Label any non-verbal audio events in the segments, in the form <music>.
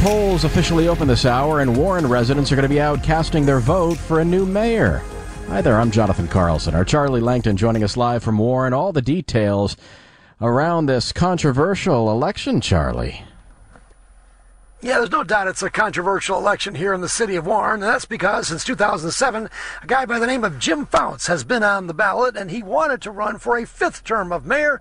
Polls officially open this hour, and Warren residents are going to be out casting their vote for a new mayor. Hi there, I'm Jonathan Carlson. Our Charlie Langton joining us live from Warren. All the details around this controversial election, Charlie. Yeah, there's no doubt it's a controversial election here in the city of Warren, and that's because since 2007, a guy by the name of Jim Fouts has been on the ballot, and he wanted to run for a fifth term of mayor.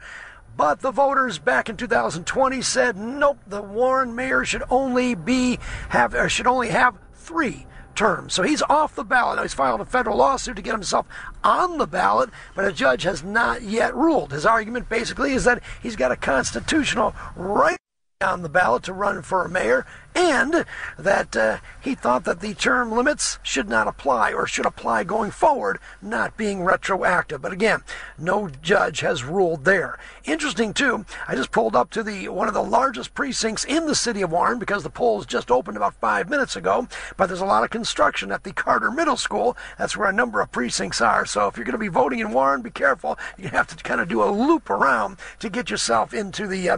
But the voters back in 2020 said, nope, the Warren mayor should only be have or should only have three terms. So he's off the ballot. Now he's filed a federal lawsuit to get himself on the ballot, but a judge has not yet ruled. His argument basically is that he's got a constitutional right on the ballot to run for a mayor, and that uh, he thought that the term limits should not apply or should apply going forward, not being retroactive. But again, no judge has ruled there. Interesting too. I just pulled up to the one of the largest precincts in the city of Warren because the polls just opened about five minutes ago. But there's a lot of construction at the Carter Middle School. That's where a number of precincts are. So if you're going to be voting in Warren, be careful. You have to kind of do a loop around to get yourself into the uh,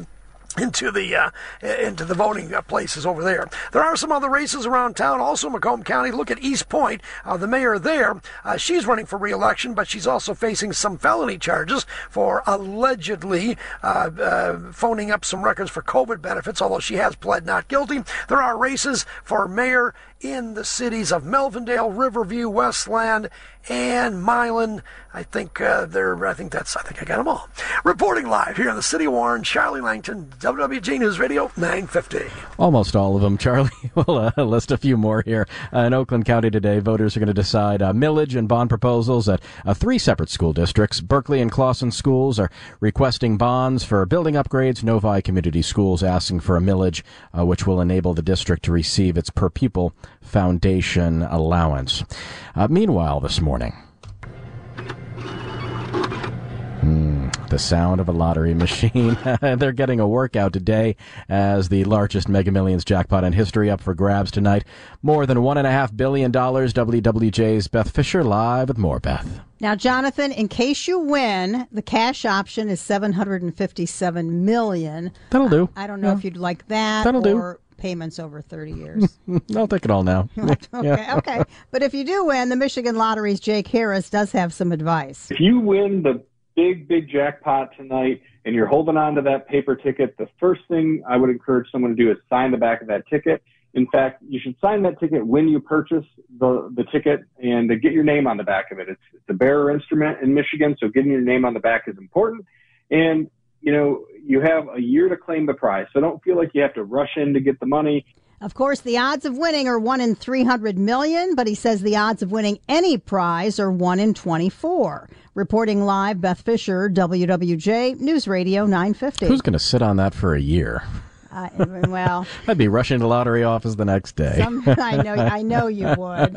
into the uh, into the voting uh, places over there. There are some other races around town, also Macomb County. Look at Eastpointe. Uh, the mayor there, uh, she's running for re-election, but she's also facing some felony charges for allegedly uh, uh, phoning up some records for COVID benefits. Although she has pled not guilty. There are races for mayor in the cities of Melvindale, Riverview, Westland, and Milan. I think uh, they're. I think that's. I think I got them all. Reporting live here in the city of Warren, Charlie Langton, WWJ News Radio 950. Almost all of them, Charlie. <laughs> we'll uh, list a few more here. Uh, in Oakland County today, voters are going to decide uh, millage and bond proposals at uh, three separate school districts. Berkley and Clawson schools are requesting bonds for building upgrades. Novi Community Schools asking for a millage, uh, which will enable the district to receive its per pupil foundation allowance. meanwhile, this morning. The sound of a lottery <laughs> machine. <laughs> They're getting a workout today as the largest Mega Millions jackpot in history up for grabs tonight. More than one and a half billion dollars. WWJ's Beth Fisher live with more. Beth. Now, Jonathan, in case you win, the cash option is seven hundred and fifty-seven million. That'll do. I, I don't know yeah. if you'd like that. That'll or do payments over 30 years. <laughs> I'll take it all now. okay, yeah. okay. But if you do win, the Michigan Lottery's Jake Harris does have some advice. If you win the big, big jackpot tonight and you're holding on to that paper ticket, the first thing I would encourage someone to do is sign the back of that ticket. In fact, you should sign that ticket when you purchase the, the ticket and get your name on the back of it. It's, it's a bearer instrument in Michigan, so getting your name on the back is important. And, you know, you have a year to claim the prize, so don't feel like you have to rush in to get the money. Of course, the odds of winning are 1 in 300 million, but he says the odds of winning any prize are 1 in 24. Reporting live, Beth Fisher, WWJ News Radio 950. Who's going to sit on that for a year? Uh, well, <laughs> I'd be rushing to lottery office the next day. Some, <laughs> I know, I know you <laughs> would.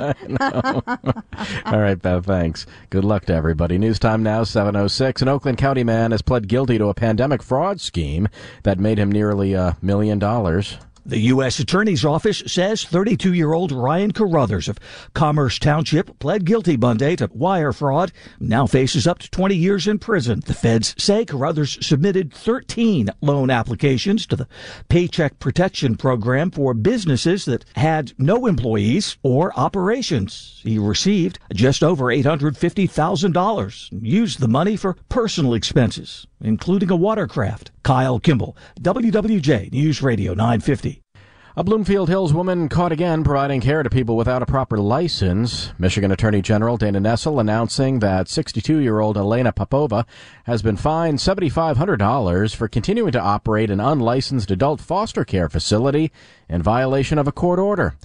All right, Beth. Thanks. Good luck to everybody. News time now, seven oh six. An Oakland County man has pled guilty to a pandemic fraud scheme that made him nearly a million dollars. The U.S. Attorney's Office says 32 year old Ryan Carruthers of Commerce Township pled guilty Monday to wire fraud, now faces up to 20 years in prison. The feds say Carruthers submitted 13 loan applications to the Paycheck Protection Program for businesses that had no employees or operations. He received just over $850,000 and used the money for personal expenses, including a watercraft. Kyle Kimball, WWJ News Radio 950. A Bloomfield Hills woman caught again providing care to people without a proper license. Michigan Attorney General Dana Nessel announcing that 62 year old Elena Popova has been fined $7,500 for continuing to operate an unlicensed adult foster care facility in violation of a court order.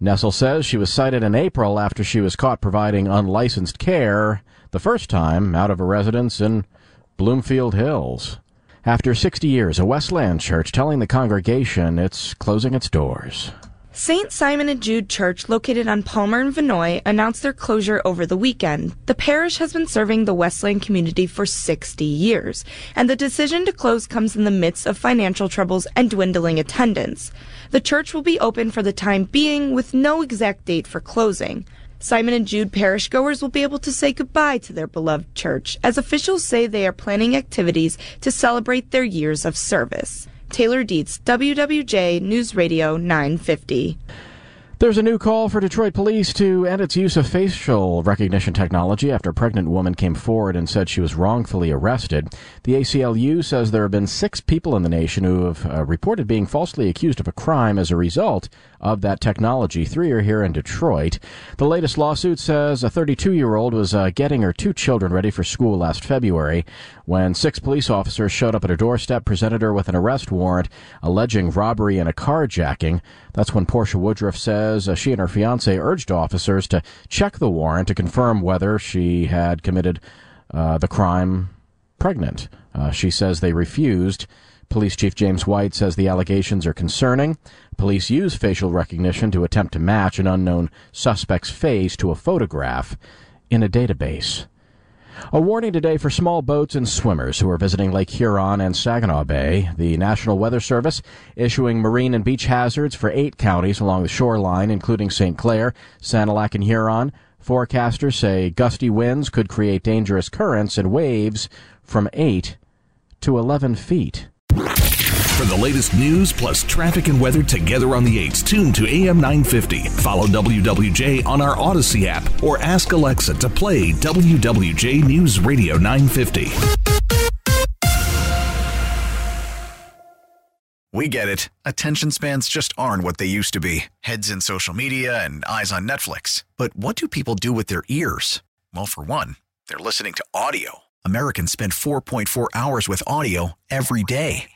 Nessel says she was cited in April after she was caught providing unlicensed care the first time out of a residence in Bloomfield Hills. After 60 years, a Westland church telling the congregation it's closing its doors. St. Simon and Jude Church, located on Palmer and Venoy, announced their closure over the weekend. The parish has been serving the Westland community for 60 years, and the decision to close comes in the midst of financial troubles and dwindling attendance. The church will be open for the time being with no exact date for closing. Simon and Jude parish goers will be able to say goodbye to their beloved church, as officials say they are planning activities to celebrate their years of service. Taylor Dietz, WWJ News Radio 950. There's a new call for Detroit police to end its use of facial recognition technology after a pregnant woman came forward and said she was wrongfully arrested. The ACLU says there have been six people in the nation who have uh, reported being falsely accused of a crime as a result of that technology. Three are here in Detroit. The latest lawsuit says a 32 year old was uh, getting her two children ready for school last February when six police officers showed up at her doorstep, presented her with an arrest warrant alleging robbery and a carjacking. That's when Porcha Woodruff says uh, she and her fiance urged officers to check the warrant to confirm whether she had committed uh, the crime pregnant. Uh, she says they refused. Police Chief James White says the allegations are concerning. Police use facial recognition to attempt to match an unknown suspect's face to a photograph in a database. A warning today for small boats and swimmers who are visiting Lake Huron and Saginaw Bay. The National Weather Service issuing marine and beach hazards for eight counties along the shoreline, including St. Clair, Sanilac, and Huron. Forecasters say gusty winds could create dangerous currents and waves from 8 to 11 feet. For the latest news plus traffic and weather together on the 8s, tune to AM 950. Follow WWJ on our Audacy app or ask Alexa to play WWJ News Radio 950. We get it. Attention spans just aren't what they used to be heads in social media and eyes on Netflix. But what do people do with their ears? Well, for one, they're listening to audio. Americans spend 4.4 hours with audio every day.